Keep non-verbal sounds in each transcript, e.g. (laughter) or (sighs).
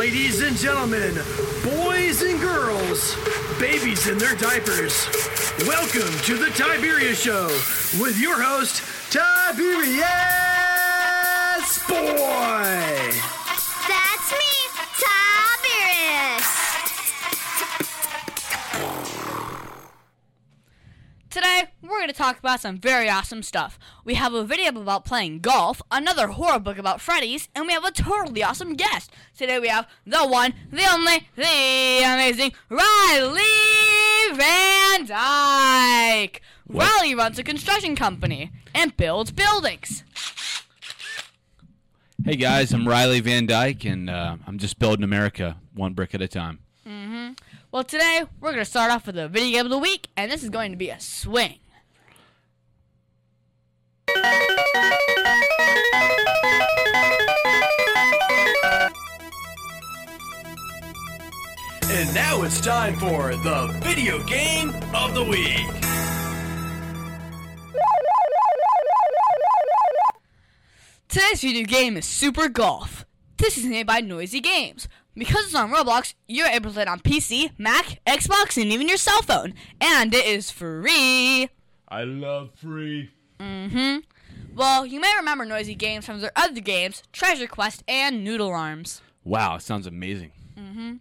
Ladies and gentlemen, boys and girls, babies in their diapers, welcome to the Tiberius Show with your host, Tiberius Boy. Going to talk about some very awesome stuff. We have a video about playing golf, another horror book about Freddy's, and we have a totally awesome guest. Today we have the one, the only, the amazing Riley Van Dyke. What? Riley runs a construction company and builds buildings. Hey guys, I'm Riley Van Dyke, and uh, I'm just building America one brick at a time. Mhm. Well, today, we're going to start off with a video game of the week, and this is going to be a swing. And now it's time for the video game of the week. Today's video game is Super Golf. This is made by Noisy Games. Because it's on Roblox, you're able to play it on PC, Mac, Xbox, and even your cell phone. And it is free. I love free. Well, you may remember Noisy Games from their other games, Treasure Quest and Noodle Arms. Wow, sounds amazing. Mm-hmm.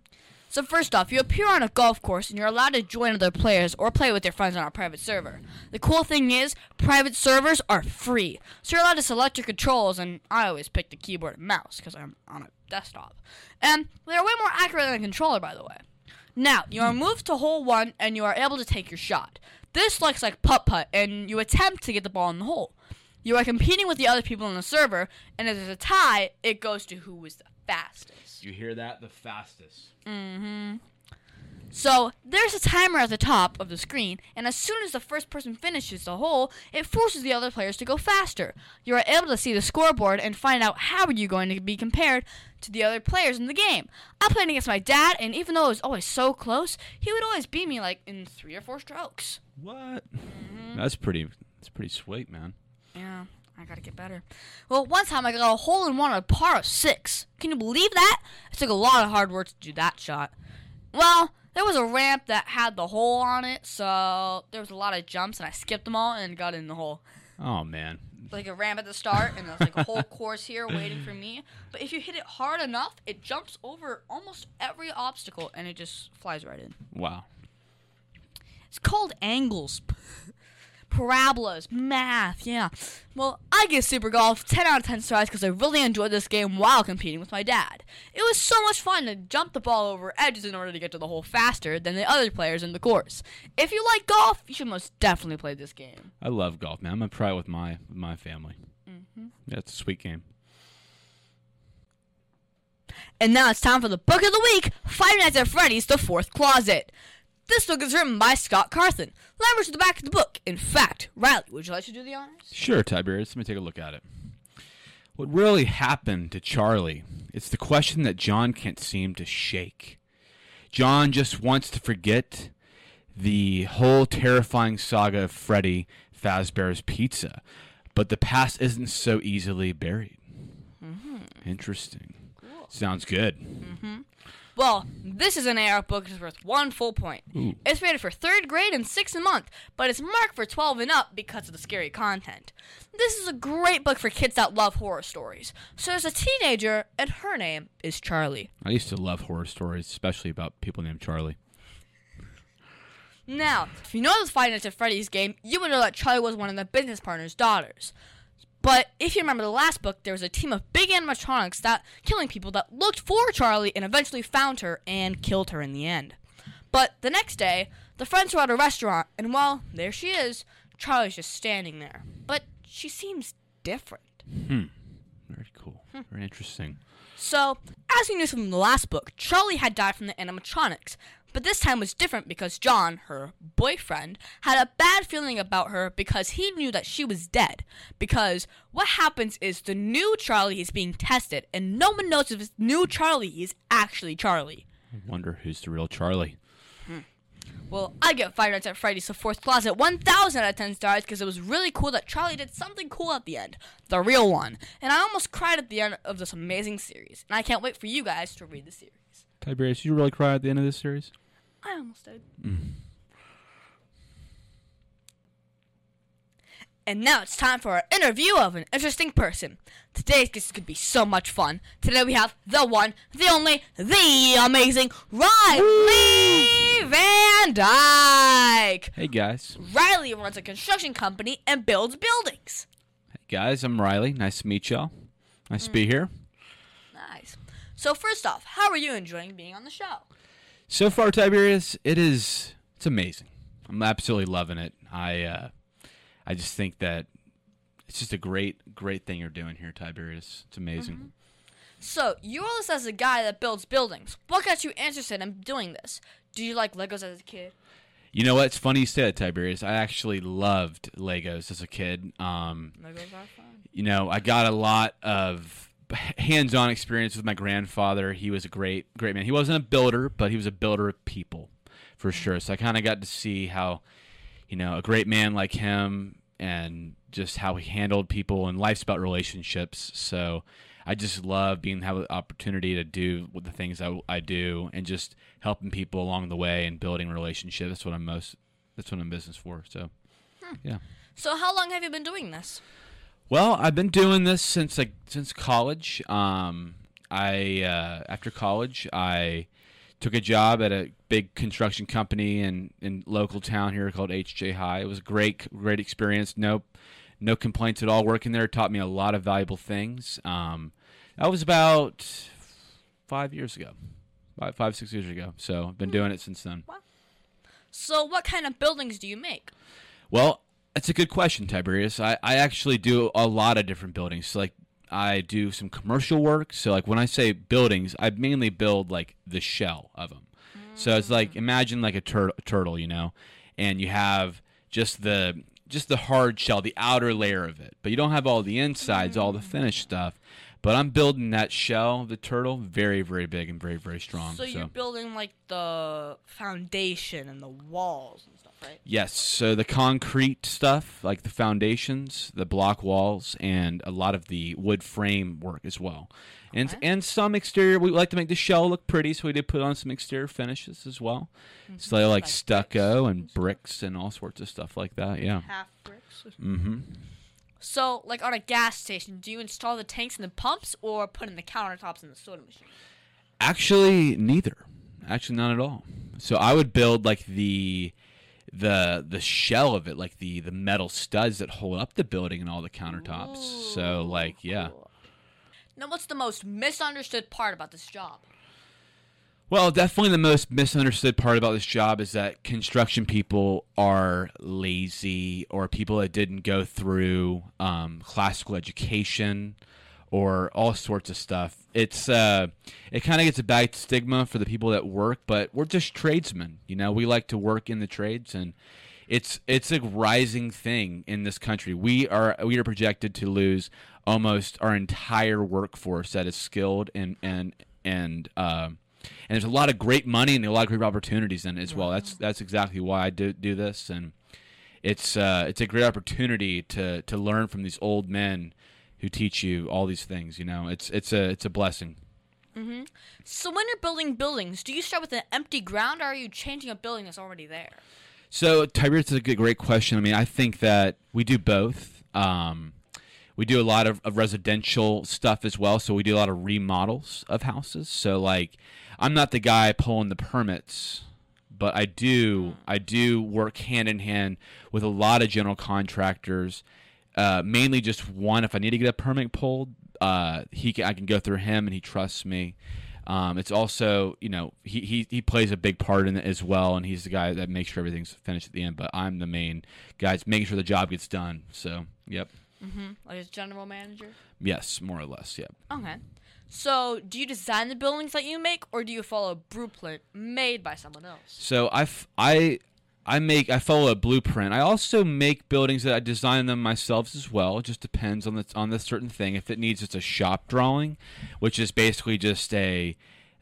So first off, you appear on a golf course and you're allowed to join other players or play with your friends on our private server. The cool thing is, private servers are free. So you're allowed to select your controls and I always pick the keyboard and mouse because I'm on a desktop. And they're way more accurate than a controller, by the way. Now, you are moved to hole one and you are able to take your shot. This looks like putt putt and you attempt to get the ball in the hole. You are competing with the other people on the server, and if there's a tie, it goes to who was the fastest. You hear that? The fastest. Mm-hmm. So there's a timer at the top of the screen, and as soon as the first person finishes the hole, it forces the other players to go faster. You are able to see the scoreboard and find out how are you're going to be compared to the other players in the game. I played against my dad, and even though it was always so close, he would always beat me like in three or four strokes. What? Mm-hmm. That's pretty. That's pretty sweet, man. Yeah, I gotta get better. Well, one time I got a hole in one on a par of six. Can you believe that? It took a lot of hard work to do that shot. Well, there was a ramp that had the hole on it, so there was a lot of jumps, and I skipped them all and got in the hole. Oh man. Like a ramp at the start, and there's like a whole course here waiting for me. But if you hit it hard enough, it jumps over almost every obstacle, and it just flies right in. Wow. It's called angles. (laughs) Parabolas, math, yeah. Well, I give Super Golf 10 out of 10 stars because I really enjoyed this game while competing with my dad. It was so much fun to jump the ball over edges in order to get to the hole faster than the other players in the course. If you like golf, you should most definitely play this game. I love golf, man. I'm gonna try it with my with my family. Mm-hmm. Yeah, it's a sweet game. And now it's time for the book of the week Five Nights at Freddy's The Fourth Closet. This book is written by Scott Cawthon. Language to the back of the book. In fact, Riley, would you like to do the honors? Sure, Tiberius. Let me take a look at it. What really happened to Charlie? It's the question that John can't seem to shake. John just wants to forget the whole terrifying saga of Freddy Fazbear's Pizza, but the past isn't so easily buried. Mm-hmm. Interesting. Sounds good. Mm-hmm. Well, this is an AR book that's worth one full point. Ooh. It's rated for third grade and sixth a month, but it's marked for 12 and up because of the scary content. This is a great book for kids that love horror stories. So there's a teenager, and her name is Charlie. I used to love horror stories, especially about people named Charlie. Now, if you know the Five Nights at Freddy's game, you would know that Charlie was one of the business partner's daughters. But if you remember the last book, there was a team of big animatronics that killing people that looked for Charlie and eventually found her and killed her in the end. But the next day, the friends were at a restaurant, and well, there she is. Charlie's just standing there. But she seems different. Hmm. Very cool. Very interesting. So, as we knew from the last book, Charlie had died from the animatronics. But this time was different because John, her boyfriend, had a bad feeling about her because he knew that she was dead. Because what happens is the new Charlie is being tested, and no one knows if this new Charlie is actually Charlie. I wonder who's the real Charlie. Well, I get Five Nights at Freddy's The Fourth Closet 1,000 out of 10 stars because it was really cool that Charlie did something cool at the end. The real one. And I almost cried at the end of this amazing series. And I can't wait for you guys to read the series. Tiberius, you really cry at the end of this series? I almost did. Mm. And now it's time for our interview of an interesting person. Today's guest is going to be so much fun. Today we have the one, the only, the amazing Riley Van Dyke. Hey guys. Riley runs a construction company and builds buildings. Hey guys, I'm Riley. Nice to meet y'all. Nice to be here. Nice. So first off, how are you enjoying being on the show? So far, Tiberius, it is it's amazing. I'm absolutely loving it. I uh, I just think that it's just a great great thing you're doing here, Tiberius. It's amazing. So, you're listed as a guy that builds buildings. What got you interested in doing this? Do you like Legos as a kid? You know what? It's funny you said, Tiberius. I actually loved Legos as a kid. Um, Legos are fun. you know, I got a lot of hands-on experience with my grandfather. He was a great, great man. He wasn't a builder, but he was a builder of people, for sure. So I kind of got to see how, you know, a great man like him and just how he handled people and life's about relationships. So I just love being have the opportunity to do the things I, I do and just helping people along the way and building relationships. That's what I'm most. That's what I'm business for. So, yeah. So, how long have you been doing this? Well, I've been doing this since like since college. Um, I uh, after college, I took a job at a big construction company in in local town here called HJ High. It was a great great experience. No no complaints at all. Working there taught me a lot of valuable things. Um, that was about five years ago, five five six years ago. So I've been doing it since then. So, what kind of buildings do you make? Well, that's a good question, Tiberius. I, I actually do a lot of different buildings. So, like, I do some commercial work. So, like, when I say buildings, I mainly build, like, the shell of them. So, it's like, imagine, like, a tur- turtle, you know, and you have just the just the hard shell, the outer layer of it. But you don't have all the insides, all the mm. finished stuff. But I'm building that shell, the turtle, very, very big and very, very strong. So, you're building like the foundation and the walls and stuff, right? Yes, so the concrete stuff, like the foundations, the block walls, and a lot of the wood frame work as well. And Okay. and some exterior, we like to make the shell look pretty, so we did put on some exterior finishes as well. So like, Like stucco bricks and and bricks and all sorts of stuff like that. Yeah. Half bricks. Mm-hmm. So, like on a gas station, do you install the tanks and the pumps, or put in the countertops and the soda machine? Actually, neither. Actually, not at all. So I would build like the the the shell of it, like the the metal studs that hold up the building and all the countertops. so like yeah. Now, what's the most misunderstood part about this job? Well, definitely the most misunderstood part about this job is that construction people are lazy or people that didn't go through um, classical education or all sorts of stuff. It's uh, it kind of gets a bad stigma for the people that work, but we're just tradesmen. You know, we like to work in the trades, and it's it's a rising thing in this country. We are we are projected to lose almost our entire workforce that is skilled and and and. Uh, and there's a lot of great money and a lot of great opportunities in it as well. That's that's exactly why I do do this, and it's uh, it's a great opportunity to to learn from these old men who teach you all these things. You know, it's it's a it's a blessing. So, when you're building buildings, do you start with an empty ground, or are you changing a building that's already there? So Tiberius is a good, great question. I mean, I think that we do both. Um, we do a lot of, of residential stuff as well. So we do a lot of remodels of houses. So like, I'm not the guy pulling the permits, but I do I do work hand in hand with a lot of general contractors. Uh, mainly just one. If I need to get a permit pulled, uh, he can, I can go through him, and he trusts me. Um, it's also, you know, he, he, he plays a big part in it as well, and he's the guy that makes sure everything's finished at the end. But I'm the main guy, that's making sure the job gets done. So, yep, Like as general manager? yes, more or less, yep. Okay. So, do you design the buildings that you make, or do you follow a blueprint made by someone else? So I, f- I, I make I follow a blueprint. I also make buildings that I design them myself as well. It just depends on the on the certain thing. If it needs just a shop drawing, which is basically just a,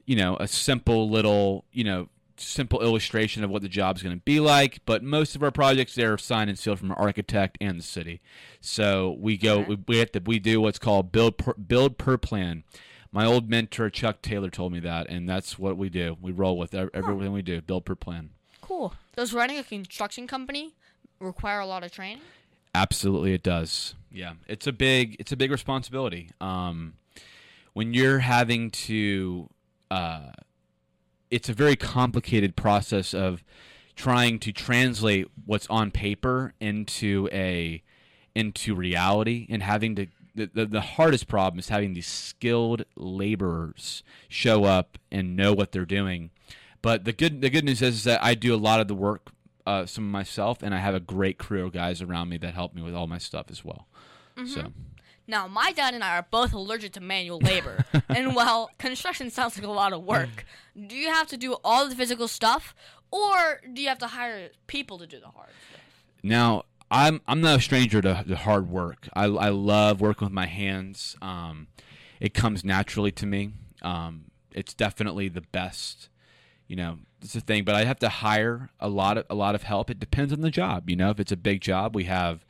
you know, a simple little you know simple illustration of what the job's going to be like. But most of our projects they're signed and sealed from our architect and the city. So we go Okay. we, we have to we do what's called build per, build per plan. My old mentor Chuck Taylor told me that, and that's what we do. We roll with ev- everything we do. Build per plan. Does running a construction company require a lot of training? Absolutely, it does. Yeah, it's a big it's a big responsibility. Um, when you're having to, uh, it's a very complicated process of trying to translate what's on paper into a into reality and having to. The, the, the hardest problem is having these skilled laborers show up and know what they're doing. But the good the good news is, is that I do a lot of the work uh, some myself, and I have a great crew of guys around me that help me with all my stuff as well. So Now, my dad and I are both allergic to manual labor, (laughs) and while construction sounds like a lot of work, do you have to do all the physical stuff, or do you have to hire people to do the hard stuff? now I'm I'm not a stranger to, to hard work. I, I love working with my hands. Um, it comes naturally to me. Um, it's definitely the best. You know, it's a thing. But I have to hire a lot of a lot of help. It depends on the job. You know, if it's a big job, we have,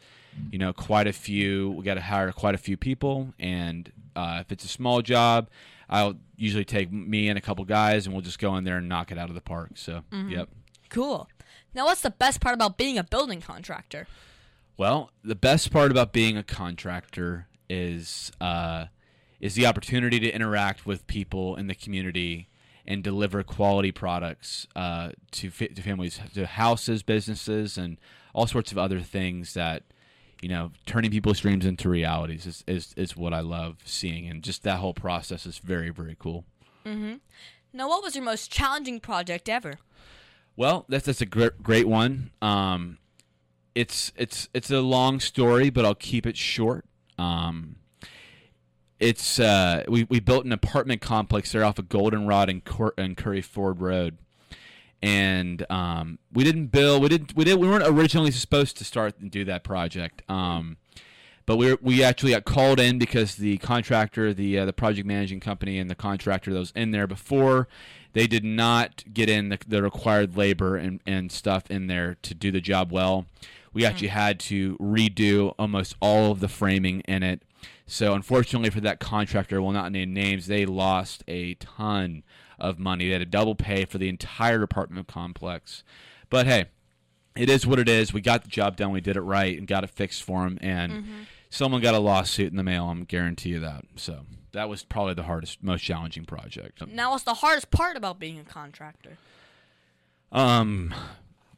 you know, quite a few. We got to hire quite a few people. And uh, if it's a small job, I'll usually take me and a couple guys, and we'll just go in there and knock it out of the park. So, yep. Cool. Now, what's the best part about being a building contractor? Well, the best part about being a contractor is uh, is the opportunity to interact with people in the community and deliver quality products uh, to fa- to families, to houses, businesses, and all sorts of other things that you know, turning people's dreams into realities is, is, is what I love seeing, and just that whole process is very very cool. Mm-hmm. Now, what was your most challenging project ever? Well, that's that's a great great one. Um, it's it's it's a long story, but I'll keep it short. Um, it's uh, we we built an apartment complex there off of Goldenrod and, Cur- and Curry Ford Road, and um, we didn't build. We didn't. We did. We weren't originally supposed to start and do that project. Um, but we we actually got called in because the contractor, the uh, the project managing company, and the contractor that was in there before, they did not get in the, the required labor and, and stuff in there to do the job well. We actually had to redo almost all of the framing in it. So unfortunately for that contractor, will not name names, they lost a ton of money. They had to double pay for the entire apartment complex. But hey, it is what it is. We got the job done. We did it right and got it fixed for them. And someone got a lawsuit in the mail. I'm guarantee you that. So that was probably the hardest, most challenging project. Now, what's the hardest part about being a contractor? Um,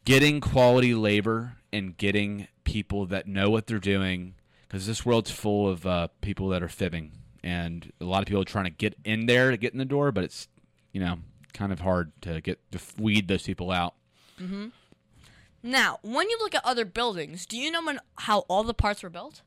getting quality labor and getting people that know what they're doing, because this world's full of uh, people that are fibbing, and a lot of people are trying to get in there to get in the door, but it's you know kind of hard to get to weed those people out. Now, when you look at other buildings, do you know when, how all the parts were built?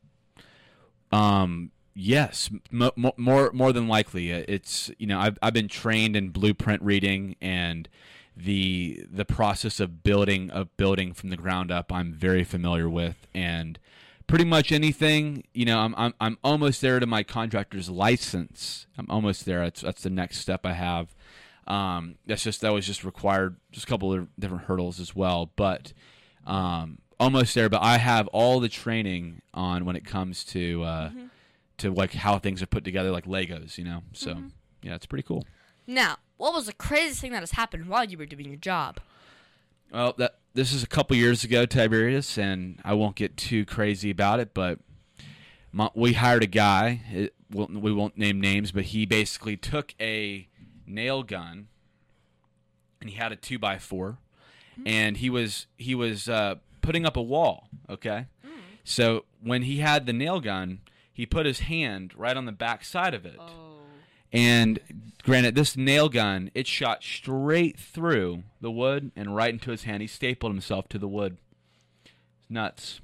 Um, yes, m- m- more more than likely, Uh, it's you know I've I've been trained in blueprint reading and the the process of building a building from the ground up. I'm very familiar with and pretty much anything. You know, I'm I'm I'm almost there to my contractor's license. I'm almost there. That's that's the next step I have. Um, that's just that was just required just a couple of different hurdles as well, but um, almost there. But I have all the training on when it comes to uh, to like how things are put together, like Legos, you know. So yeah, it's pretty cool. Now, what was the craziest thing that has happened while you were doing your job? Well, that this is a couple years ago, Tiberius, and I won't get too crazy about it, but my, we hired a guy. It, we'll, we won't name names, but he basically took a nail gun and he had a two by four, and he was he was uh, putting up a wall. Okay, so when he had the nail gun, he put his hand right on the back side of it. And granted, this nail gun, it shot straight through the wood and right into his hand. He stapled himself to the wood. It's nuts.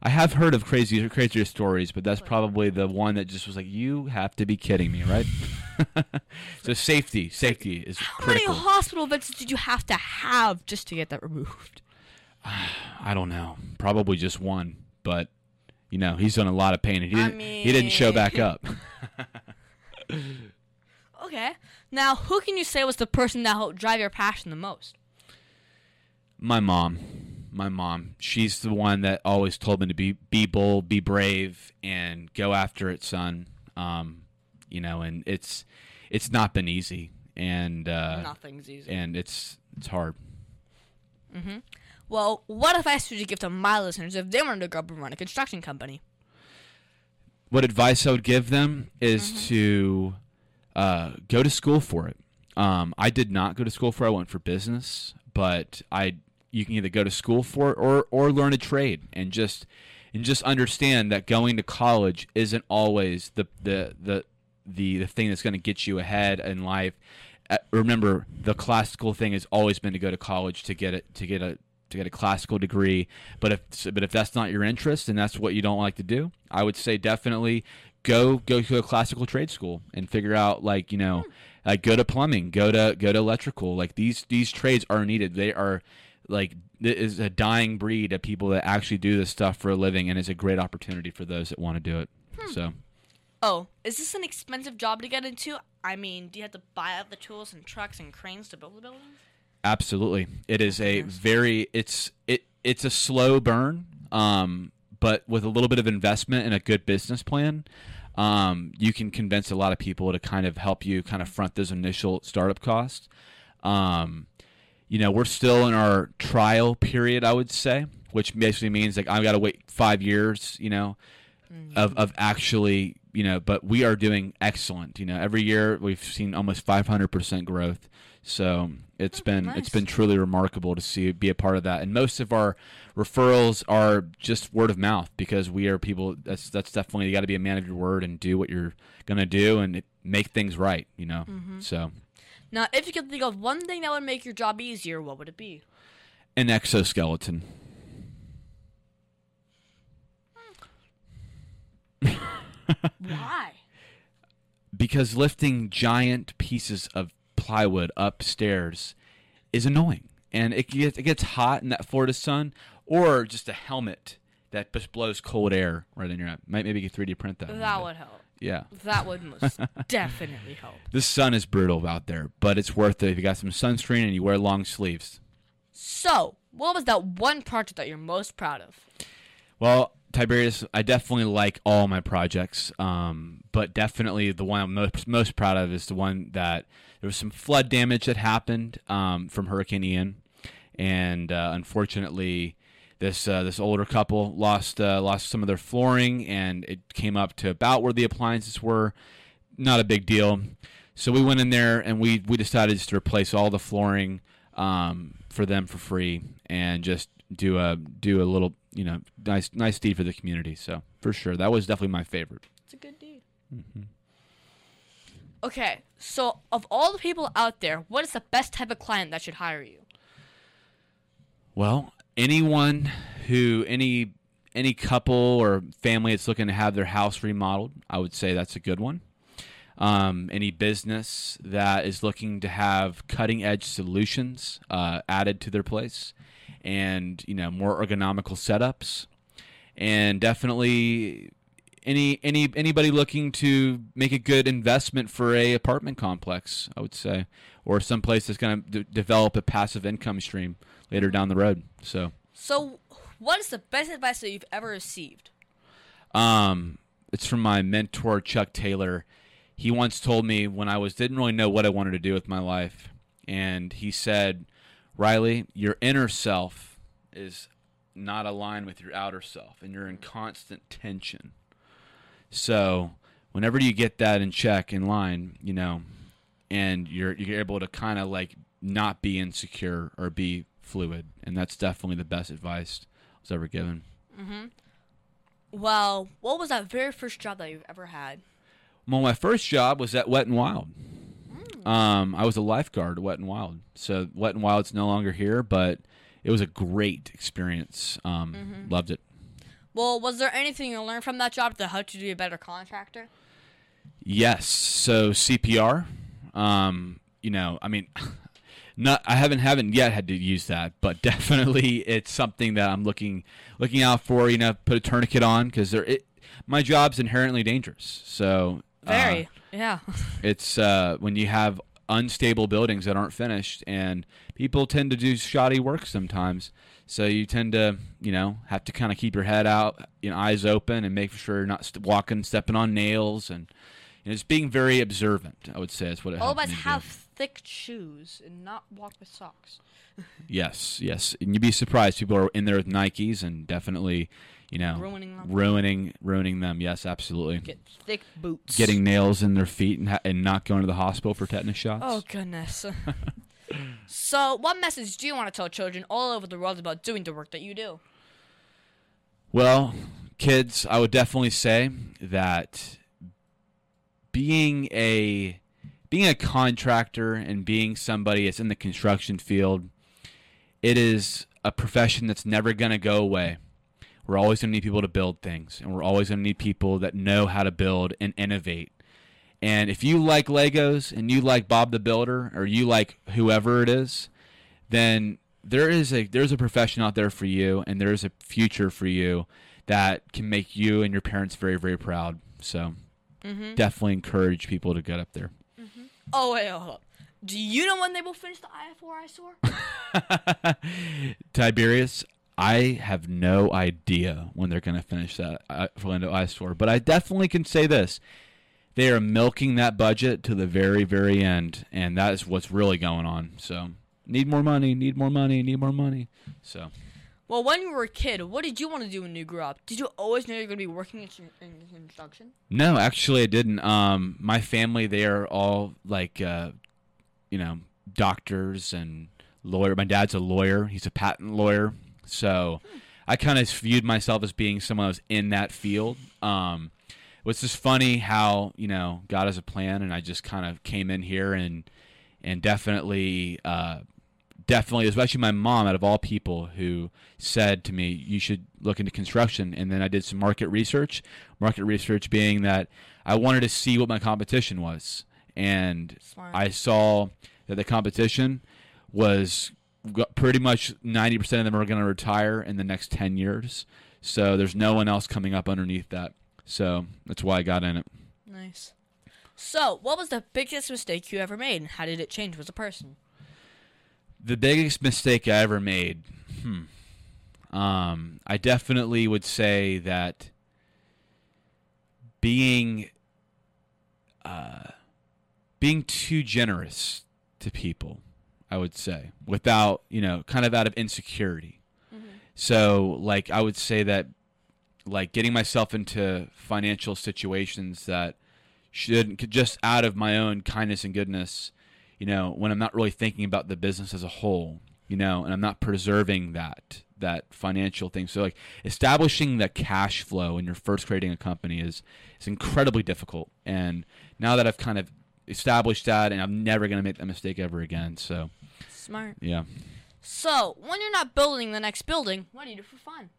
I have heard of crazier, crazier stories, but that's probably the one that just was like, you have to be kidding me, right? (laughs) so safety, safety is How critical. many hospital visits did you have to have just to get that removed? (sighs) I don't know. Probably just one, but you know, he's in a lot of pain, and he I didn't. he didn't show back up. (laughs) (laughs) Okay. Now, who can you say was the person that helped drive your passion the most? My mom, my mom. She's the one that always told me to be be bold, be brave, and go after it, son. Um, you know, and it's it's not been easy, and uh, Nothing's easy. and it's it's hard. well, what advice would you give to my listeners if they wanted to go up and run a construction company? what advice I would give them is to uh, go to school for it. Um, I did not go to school for it. I went for business, but I you can either go to school for it or or learn a trade and just and just understand that going to college isn't always the the the the, the thing that's going to get you ahead in life. Uh, remember, the classical thing has always been to go to college to get it to get a to get a classical degree. But if but if that's not your interest and that's what you don't like to do, I would say definitely go go to a classical trade school and figure out like you know like go to plumbing, go to go to electrical. Like these these trades are needed. They are like it is a dying breed of people that actually do this stuff for a living, and it's a great opportunity for those that want to do it. So. Oh, is this an expensive job to get into? I mean, do you have to buy out the tools and trucks and cranes to build the buildings? Absolutely, it is a very it's it it's a slow burn, um, but with a little bit of investment and a good business plan, um, you can convince a lot of people to kind of help you kind of front those initial startup costs. Um, you know, we're still in our trial period, I would say, which basically means like I've got to wait five years, you know, of of actually, you know, but we are doing excellent. You know, every year we've seen almost 500% growth. So it's oh, been nice. it's been truly remarkable to see be a part of that. And most of our referrals are just word of mouth because we are people. That's that's definitely you got to be a man of your word and do what you're gonna do and make things right. You know, mm-hmm. so Now, if you could think of one thing that would make your job easier, what would it be? an exoskeleton. Why? (laughs) because lifting giant pieces of plywood upstairs is annoying, and it gets it gets hot in that Florida sun, or just a helmet that just blows cold air right in your eye. Might maybe you could 3D print that. That would help. Yeah, That would (laughs) most definitely help. the sun is brutal out there, but it's worth it if you got some sunscreen and you wear long sleeves. So, what was that one project that you're most proud of? Well, Tiberius, I definitely like all my projects, um, but definitely the one I'm most, most proud of is the one that there was some flood damage that happened um, from Hurricane Ian, and uh, unfortunately, this uh, this older couple lost uh, lost some of their flooring, and it came up to about where the appliances were. Not a big deal. So we went in there and we we decided just to replace all the flooring um, for them for free and just do a do a little you know nice nice deed for the community. So for sure, that was definitely my favorite. It's a good deed. Okay, so of all the people out there, what is the best type of client that should hire you? Well, anyone who any any couple or family that's looking to have their house remodeled, I would say that's a good one. Um, any business that is looking to have cutting edge solutions uh, added to their place, and you know more ergonomical setups, and definitely any any anybody looking to make a good investment for a apartment complex, I would say, or someplace that's going to d- develop a passive income stream later down the road. So, So, what is the best advice that you've ever received? um, it's from my mentor Chuck Taylor. He once told me when I was didn't really know what I wanted to do with my life, and he said, "Riley, your inner self is not aligned with your outer self, and you're in constant tension." So, whenever you get that in check, in line, you know, and you're you're able to kind of like not be insecure or be fluid, and that's definitely the best advice I was ever given. Well, what was that very first job that you've ever had? Well, my first job was at Wet and Wild. Um, I was a lifeguard at Wet and Wild. So Wet and Wild's no longer here, but it was a great experience. Um, Loved it. Well, was there anything you learned from that job that helped you to be a better contractor? Yes. So CPR. Um, you know, I mean, (laughs) not I haven't haven't yet had to use that, but (laughs) definitely it's something that I'm looking looking out for. You know, put a tourniquet on because there it, my job's inherently dangerous. So uh, Very. yeah. (laughs) it's uh, when you have unstable buildings that aren't finished, and people tend to do shoddy work sometimes. So you tend to, you know, have to kind of keep your head out, you know, eyes open, and make sure you're not st- walking, stepping on nails, and you know, just being very observant. I would say is what it of us do. have thick shoes and not walk with socks. (laughs) Yes, yes, and you'd be surprised. People are in there with Nikes and definitely, you know, Ruining them. ruining, ruining them. Yes, absolutely. Get thick boots. Getting nails in their feet and, ha- and not going to the hospital for tetanus shots. Oh goodness. (laughs) so, what message do you want to tell children all over the world about doing the work that you do? Well, kids, I would definitely say that being a being a contractor and being somebody that's in the construction field, it is a profession that's never going to go away. We're always going to need people to build things, and we're always going to need people that know how to build and innovate. And if you like Legos and you like Bob the Builder or you like whoever it is, then there is a there's a profession out there for you and there's a future for you that can make you and your parents very very proud. So definitely encourage people to get up there. Oh wait, hold up. Do you know when they will finish the I4 eyesore? (laughs) Tiberius, I have no idea when they're going to finish that uh, Orlando Ice Store, but I definitely can say this: they are milking that budget to the very, very end, and that is what's really going on. So, need more money, need more money, need more money. So, well, when you were a kid, what did you want to do when you grew up? Did you always know you were going to be working in, construction? no, actually, I didn't. Um, my family, they are all like, uh, you know, doctors and lawyer. My dad's a lawyer; he's a patent lawyer. So, I kind of viewed myself as being someone that was in that field. Um, it's just funny how you know God has a plan, and I just kind of came in here and and definitely, uh, definitely, especially my mom, out of all people, who said to me, "You should look into construction." And then I did some market research. Market research being that I wanted to see what my competition was, and Smart. I saw that the competition was pretty much 90% of them are going to retire in the next 10 years. So there's no one else coming up underneath that. So that's why I got in it. Nice. So, what was the biggest mistake you ever made, and how did it change as a person? The biggest mistake I ever made, hmm. Um, I definitely would say that being uh, being too generous to people, I would say, without you know, kind of out of insecurity. So, like, I would say that, like, getting myself into financial situations that should just out of my own kindness and goodness, you know, when I'm not really thinking about the business as a whole, you know, and I'm not preserving that that financial thing. So, like, establishing the cash flow when you're first creating a company is is incredibly difficult. And now that I've kind of established that, and I'm never going to make that mistake ever again. So, Smart. yeah. So, when you're not building the next building, what do you do for fun?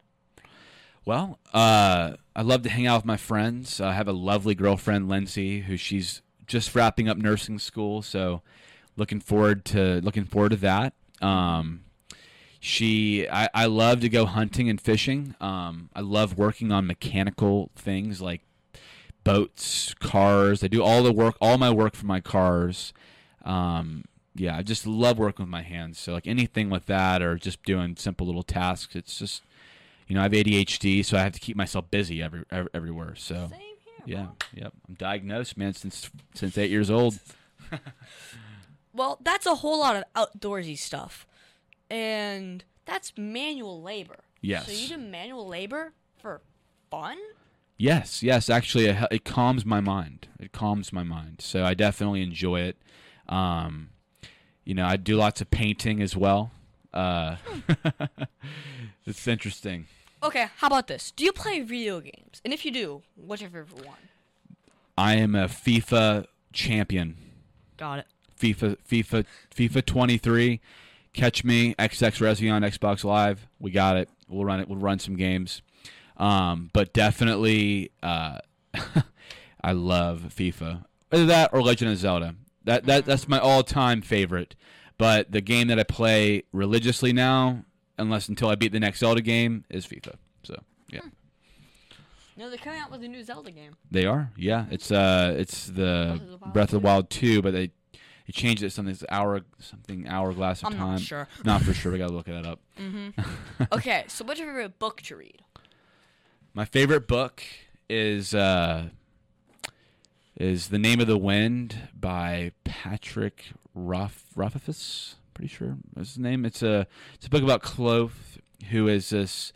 Well, uh, I love to hang out with my friends. I have a lovely girlfriend, Lindsay, who she's just wrapping up nursing school. So, looking forward to looking forward to that. Um, she, I, I love to go hunting and fishing. Um, I love working on mechanical things like boats, cars. I do all the work, all my work for my cars. Um, yeah, I just love working with my hands. So like anything with that, or just doing simple little tasks. It's just, you know, I have ADHD, so I have to keep myself busy every, every everywhere. So Same here. yeah, yep, I'm diagnosed, man, since since eight years old. (laughs) Well, that's a whole lot of outdoorsy stuff. And that's manual labor. Yes. So you do manual labor for fun? Yes, yes. Actually, it, it calms my mind. It calms my mind. So I definitely enjoy it. Um, you know, I do lots of painting as well. Uh, (laughs) it's interesting. Okay, how about this? Do you play video games? And if you do, what's your favorite one? I am a FIFA champion. Got it. FIFA, FIFA, FIFA 23. Catch me, XX Resi on Xbox Live. We got it. We'll run it. We'll run some games. Um, but definitely, uh, (laughs) I love FIFA. Either that or Legend of Zelda. That that that's my all-time favorite. But the game that I play religiously now, unless until I beat the next Zelda game, is FIFA. So yeah, No, they're coming out with a new Zelda game. they are. Yeah, it's uh, it's the of the Wild Breath of the Wild two, but they He changed it something hour something hourglass of I'm time. not sure. Not for sure. We gotta look that up. (laughs) okay, so what's your favorite book to read? My favorite book is uh, is The Name of the Wind by Patrick Ruff Ruffus. Pretty sure that's his name. It's a it's a book about Clove, who is this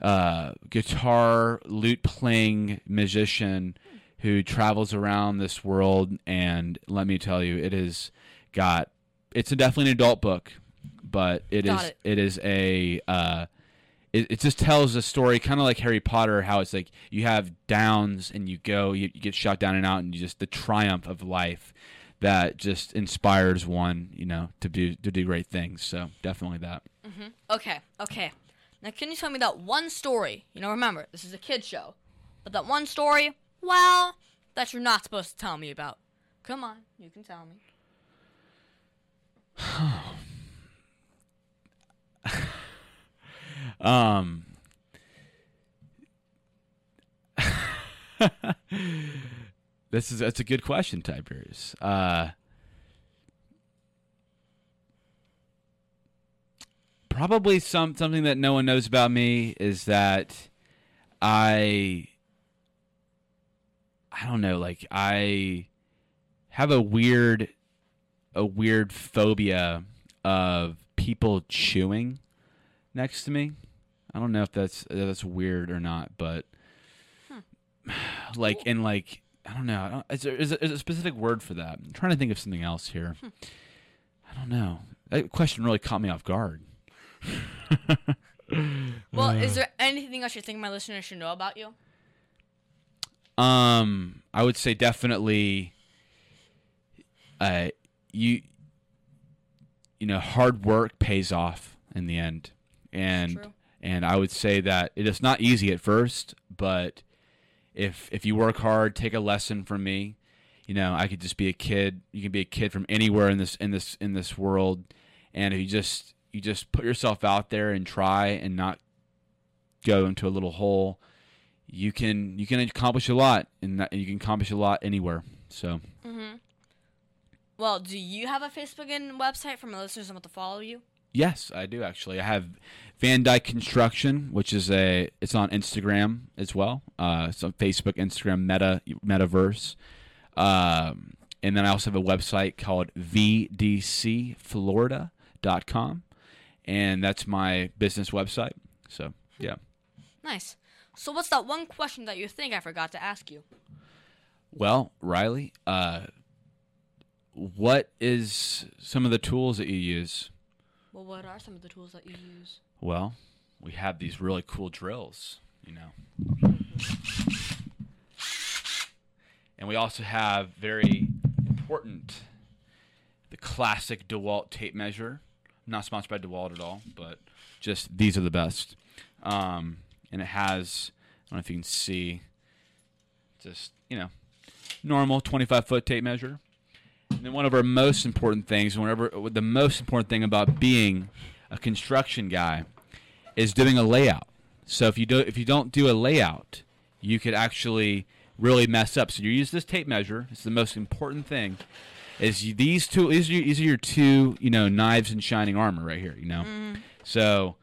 uh, guitar lute playing musician who travels around this world. And let me tell you, it has got it's a definitely an adult book, but it is Got it. it is a uh, it, it just tells a story kind of like Harry Potter, how it's like you have downs and you go, you, you get shot down and out, and you just the triumph of life that just inspires one, you know, to do to do great things. So definitely that. Okay, okay. Now, can you tell me that one story? You know, remember, this is a kid show. But that one story, well, that you're not supposed to tell me about. Come on, you can tell me. (sighs) Um. (laughs) this is that's a good question, Tiberius. Uh, probably some something that no one knows about me is that I I don't know, like I have a weird a weird phobia of people chewing next to me. I don't know if that's if that's weird or not, but (sighs) like and like I don't know. I don't, is, there, is, there, is there a specific word for that? I'm trying to think of something else here. I don't know. That question really caught me off guard. (laughs) Well, is there anything else you think my listeners should know about you? Um, I would say definitely. Uh, you. You know, hard work pays off in the end, and True. and I would say that it is not easy at first, but if if you work hard, take a lesson from me. You know, I could just be a kid. You can be a kid from anywhere in this in this in this world, and if you just you just put yourself out there and try and not go into a little hole, you can you can accomplish a lot, and that, you can accomplish a lot anywhere. So mm-hmm. Well, do you have a Facebook and website for my listeners that want to follow you? yes, I do actually. I have Van Dyke Construction, which is a it's on Instagram as well. Uh, it's on Facebook, Instagram, Meta Metaverse, um, and then I also have a website called vdcflorida.com, and that's my business website. So yeah. Nice. So, what's that one question that you think I forgot to ask you? Well, Riley, uh, what is some of the tools that you use? Well, what are some of the tools that you use? Well, we have these really cool drills, you know. And we also have very important the classic DeWalt tape measure. Not sponsored by DeWalt at all, but just these are the best. Um, and it has I don't know if you can see just, you know, normal 25 foot tape measure. And then one of our most important things, whenever uh, the most important thing about being a construction guy is doing a layout. So if you do if you don't do a layout, you could actually really mess up. So you use this tape measure. It's the most important thing. Is you, these two these are, your, these are your two you know knives and shining armor right here. You know, mm-hmm. so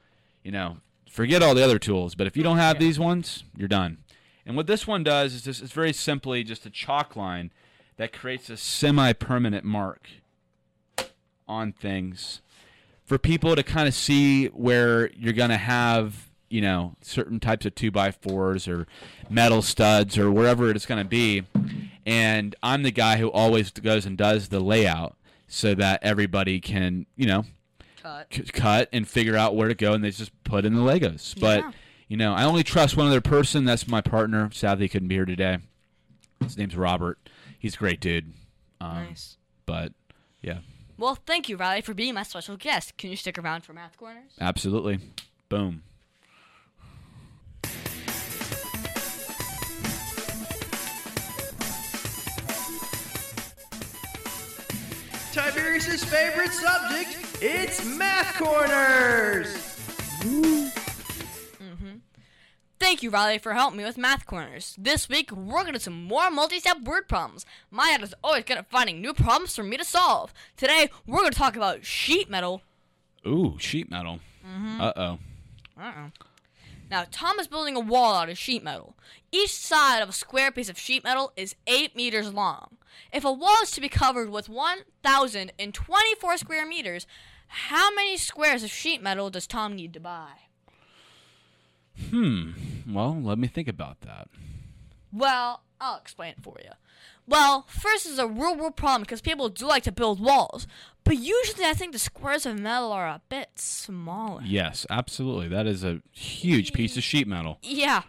you know forget all the other tools. But if you don't have Yeah. these ones, you're done. And what this one does is just, it's very simply just a chalk line that creates a semi-permanent mark on things for people to kind of see where you're going to have, you know, certain types of two by fours or metal studs or wherever it's going to be. And I'm the guy who always goes and does the layout so that everybody can, you know, Cut. c- cut and figure out where to go, and they just put in the Legos. But you know, I only trust one other person. That's my partner. Sadly, he couldn't be here today. His name's Robert. He's a great dude. Um, Nice. But yeah, Well, thank you, Riley, for being my special guest. Can you stick around for Math Corners? absolutely. Boom. Tiberius's favorite subject, it's Math Corners! Thank Thank you, Riley, for helping me with math corners. This week, we're going to do some more multi-step word problems. My dad is always good at finding new problems for me to solve. Today, we're going to talk about sheet metal. Ooh, sheet metal. Uh oh. Uh-oh. Now, Tom is building a wall out of sheet metal. Each side of a square piece of sheet metal is 8 meters long. If a wall is to be covered with 1,024 square meters, how many squares of sheet metal does Tom need to buy? Hmm. Well, let me think about that. Well, I'll explain it for you. Well, first is a real world problem because people do like to build walls, but usually I think the squares of metal are a bit smaller. Yes, absolutely. That is a huge piece of sheet metal. (laughs) Yeah.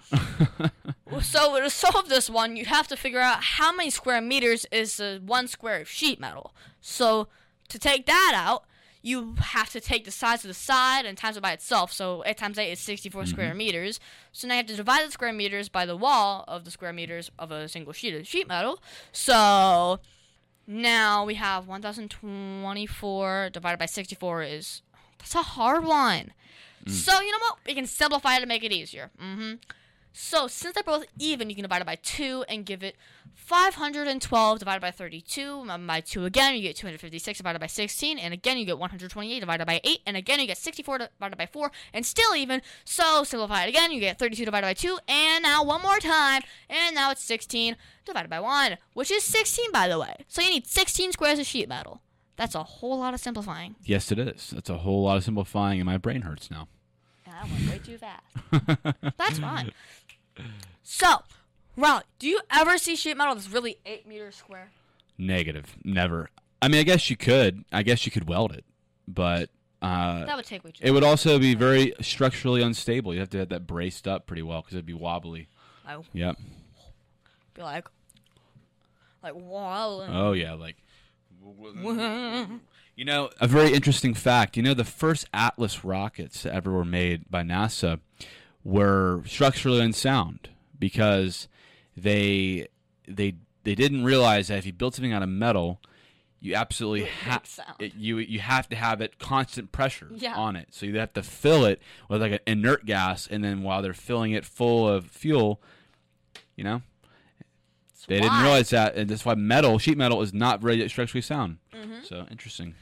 So to solve this one, you have to figure out how many square meters is the one square of sheet metal. So to take that out, you have to take the size of the side and times it by itself. So 8 times 8 is 64 square meters. So now you have to divide the square meters by the wall of the square meters of a single sheet of sheet metal. So now we have 1024 divided by 64 is that's a hard one. So you know what? We can simplify it to make it easier. hmm So since they're both even, you can divide it by 2 and give it 512 divided by 32. Um, By 2 again, you get 256 divided by 16. And again, you get 128 divided by 8. And again, you get 64 divided by 4. And still even. So simplify it again. You get 32 divided by 2. And now one more time. And now it's 16 divided by 1. Which is 16, by the way. So you need 16 squares of sheet metal. That's a whole lot of simplifying. Yes, it is. That's a whole lot of simplifying, and my brain hurts now. I went way too fast. That's fine. So, Riley, do you ever see sheet metal that's really eight meters square? Negative. Never. I mean, I guess you could. I guess you could weld it, but uh, That would take way too. it would also be very structurally unstable. You have to have that braced up pretty well because it'd be wobbly. Would Yep. be like, like wow. Oh yeah, like. (laughs) (laughs) You know, a very interesting fact. You know, the first Atlas rockets that ever were made by NASA were structurally unsound because they they they didn't realize that if you built something out of metal, you absolutely have you you have to have it constant pressure Yeah. on it. So you have to fill it with like an inert gas, and then while they're filling it full of fuel, you know, they didn't realize that, and that's why metal, sheet metal, is not very structurally sound. Mm-hmm. So interesting.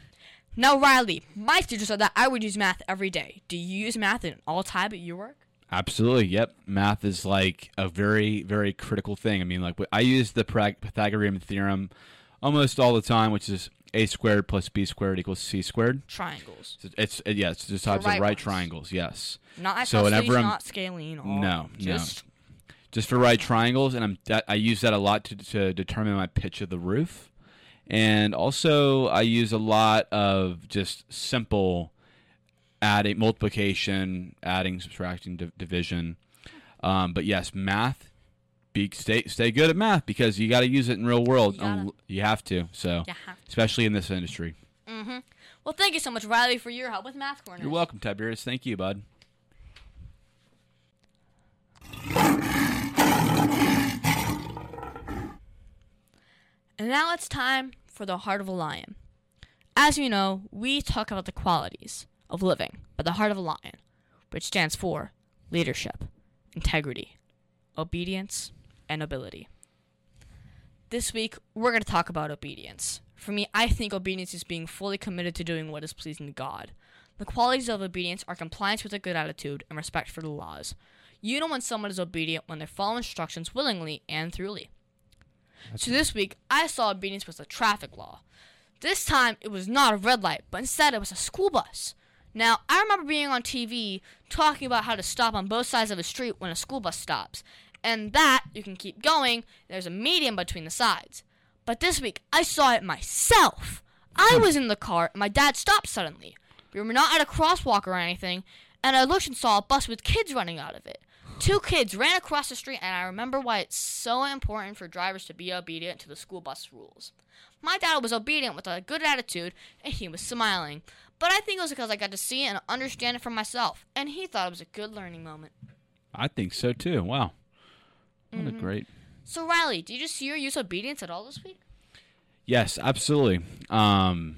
Now, Riley, my teacher said that I would use math every day. Do you use math in all time at your work? Absolutely. Yep. Math is like a very, very critical thing. I mean, like I use the Pythagorean theorem almost all the time, which is a squared plus b squared equals c squared. Triangles, So It's uh, it, yeah, it's just types of right right ones. triangles. Yes. not So whenever I'm- not scaling. All, No, just no. Just for right triangles, and I'm that, I use that a lot to to determine my pitch of the roof, and also I use a lot of just simple adding multiplication, adding, subtracting, div- division. Um, but yes, math. Be stay stay good at math because you got to use it in real world. You. Um, you have to. So especially in this industry. Mm-hmm. Well, thank you so much, Riley, for your help with math Corner. You're welcome, Tiberius. Thank you, bud. And now it's time for the heart of a lion. As you know, we talk about the qualities of living by the heart of a lion, which stands for leadership, integrity, obedience, and ability. This week, we're going to talk about obedience. For me, I think obedience is being fully committed to doing what is pleasing to God. The qualities of obedience are compliance with a good attitude and respect for the laws. You know when someone is obedient when they follow instructions willingly and thoroughly. So this week, I saw obedience was a traffic law. This time, it was not a red light, but instead it was a school bus. Now, I remember being on TV talking about how to stop on both sides of a street when a school bus stops, and that you can keep going, there's a median between the sides. But this week, I saw it myself. I hmm. was in the car, and my dad stopped suddenly. We were not at a crosswalk or anything, and I looked and saw a bus with kids running out of it. Two kids ran across the street, and I remember why it's so important for drivers to be obedient to the school bus rules. My dad was obedient with a good attitude, and he was smiling. But I think it was because I got to see and understand it for myself, and he thought it was a good learning moment. I think so too. Wow. What Mm-hmm. a great. So, Riley, did you see your use obedience at all this week? Yes, absolutely. Um,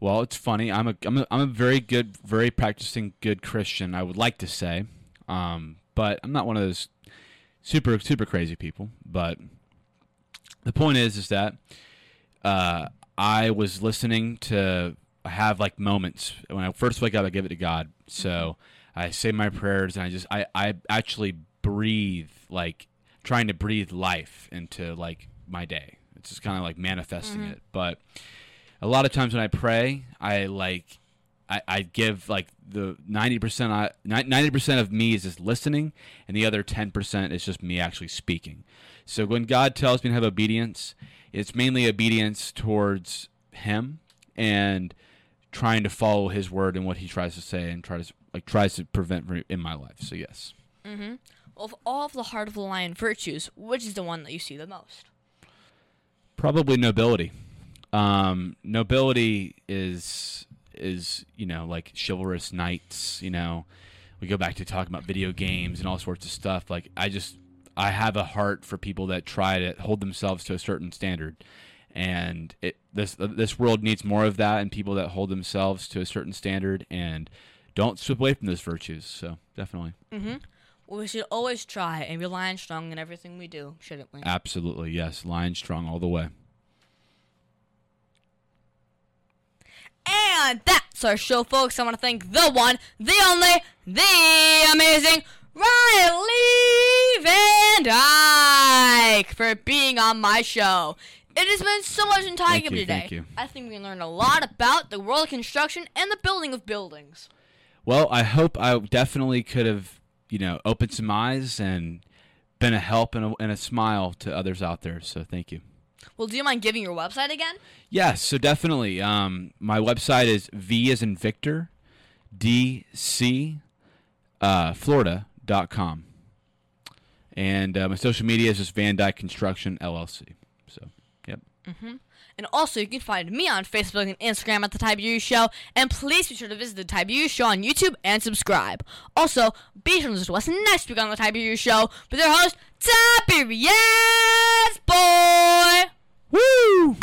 well, it's funny. I'm a, I'm a I'm a very good, very practicing good Christian. I would like to say, um, but I'm not one of those super super crazy people. But the point is, is that uh, I was listening to I have like moments when I first wake up, I give it to God. So I say my prayers, and I just I I actually breathe like trying to breathe life into like my day. It's just kind of like manifesting it. But a lot of times when I pray, I like I, I give like the ninety percent I ninety percent of me is just listening, and the other ten percent is just me actually speaking. So when God tells me to have obedience, it's mainly obedience towards Him and trying to follow His word and what He tries to say and try to like tries to prevent in my life. So yes, Of all of the heart of the lion virtues, which is the one that you see the most? probably nobility. Um, nobility is is you know like chivalrous knights. You know, we go back to talking about video games and all sorts of stuff. Like I just I have a heart for people that try to hold themselves to a certain standard, and it this uh, this world needs more of that and people that hold themselves to a certain standard and don't slip away from those virtues. So definitely, mm-hmm. We should always try and be lion strong in everything we do, shouldn't we? absolutely yes, lion strong all the way. And that's our show, folks. I want to thank the one, the only, the amazing Riley Van Dyke for being on my show. It has been so much fun talking you today. thank you. I think we learned a lot about the world of construction and the building of buildings. Well, I hope I definitely could have, you know, opened some eyes and been a help and a, and a smile to others out there. So thank you. Well, do you mind giving your website again? Yes, so definitely. Um, my website is V as in Victor, DC, uh, Florida.com. And uh, my social media is just Van Dyke Construction LLC. So, yep. And also, you can find me on Facebook and Instagram at The Tiberius Show. And please be sure to visit The Tiberius Show on YouTube and subscribe. Also, be sure to listen to us next week on The Tiberius Show with your host, Tiberius boy. Woo!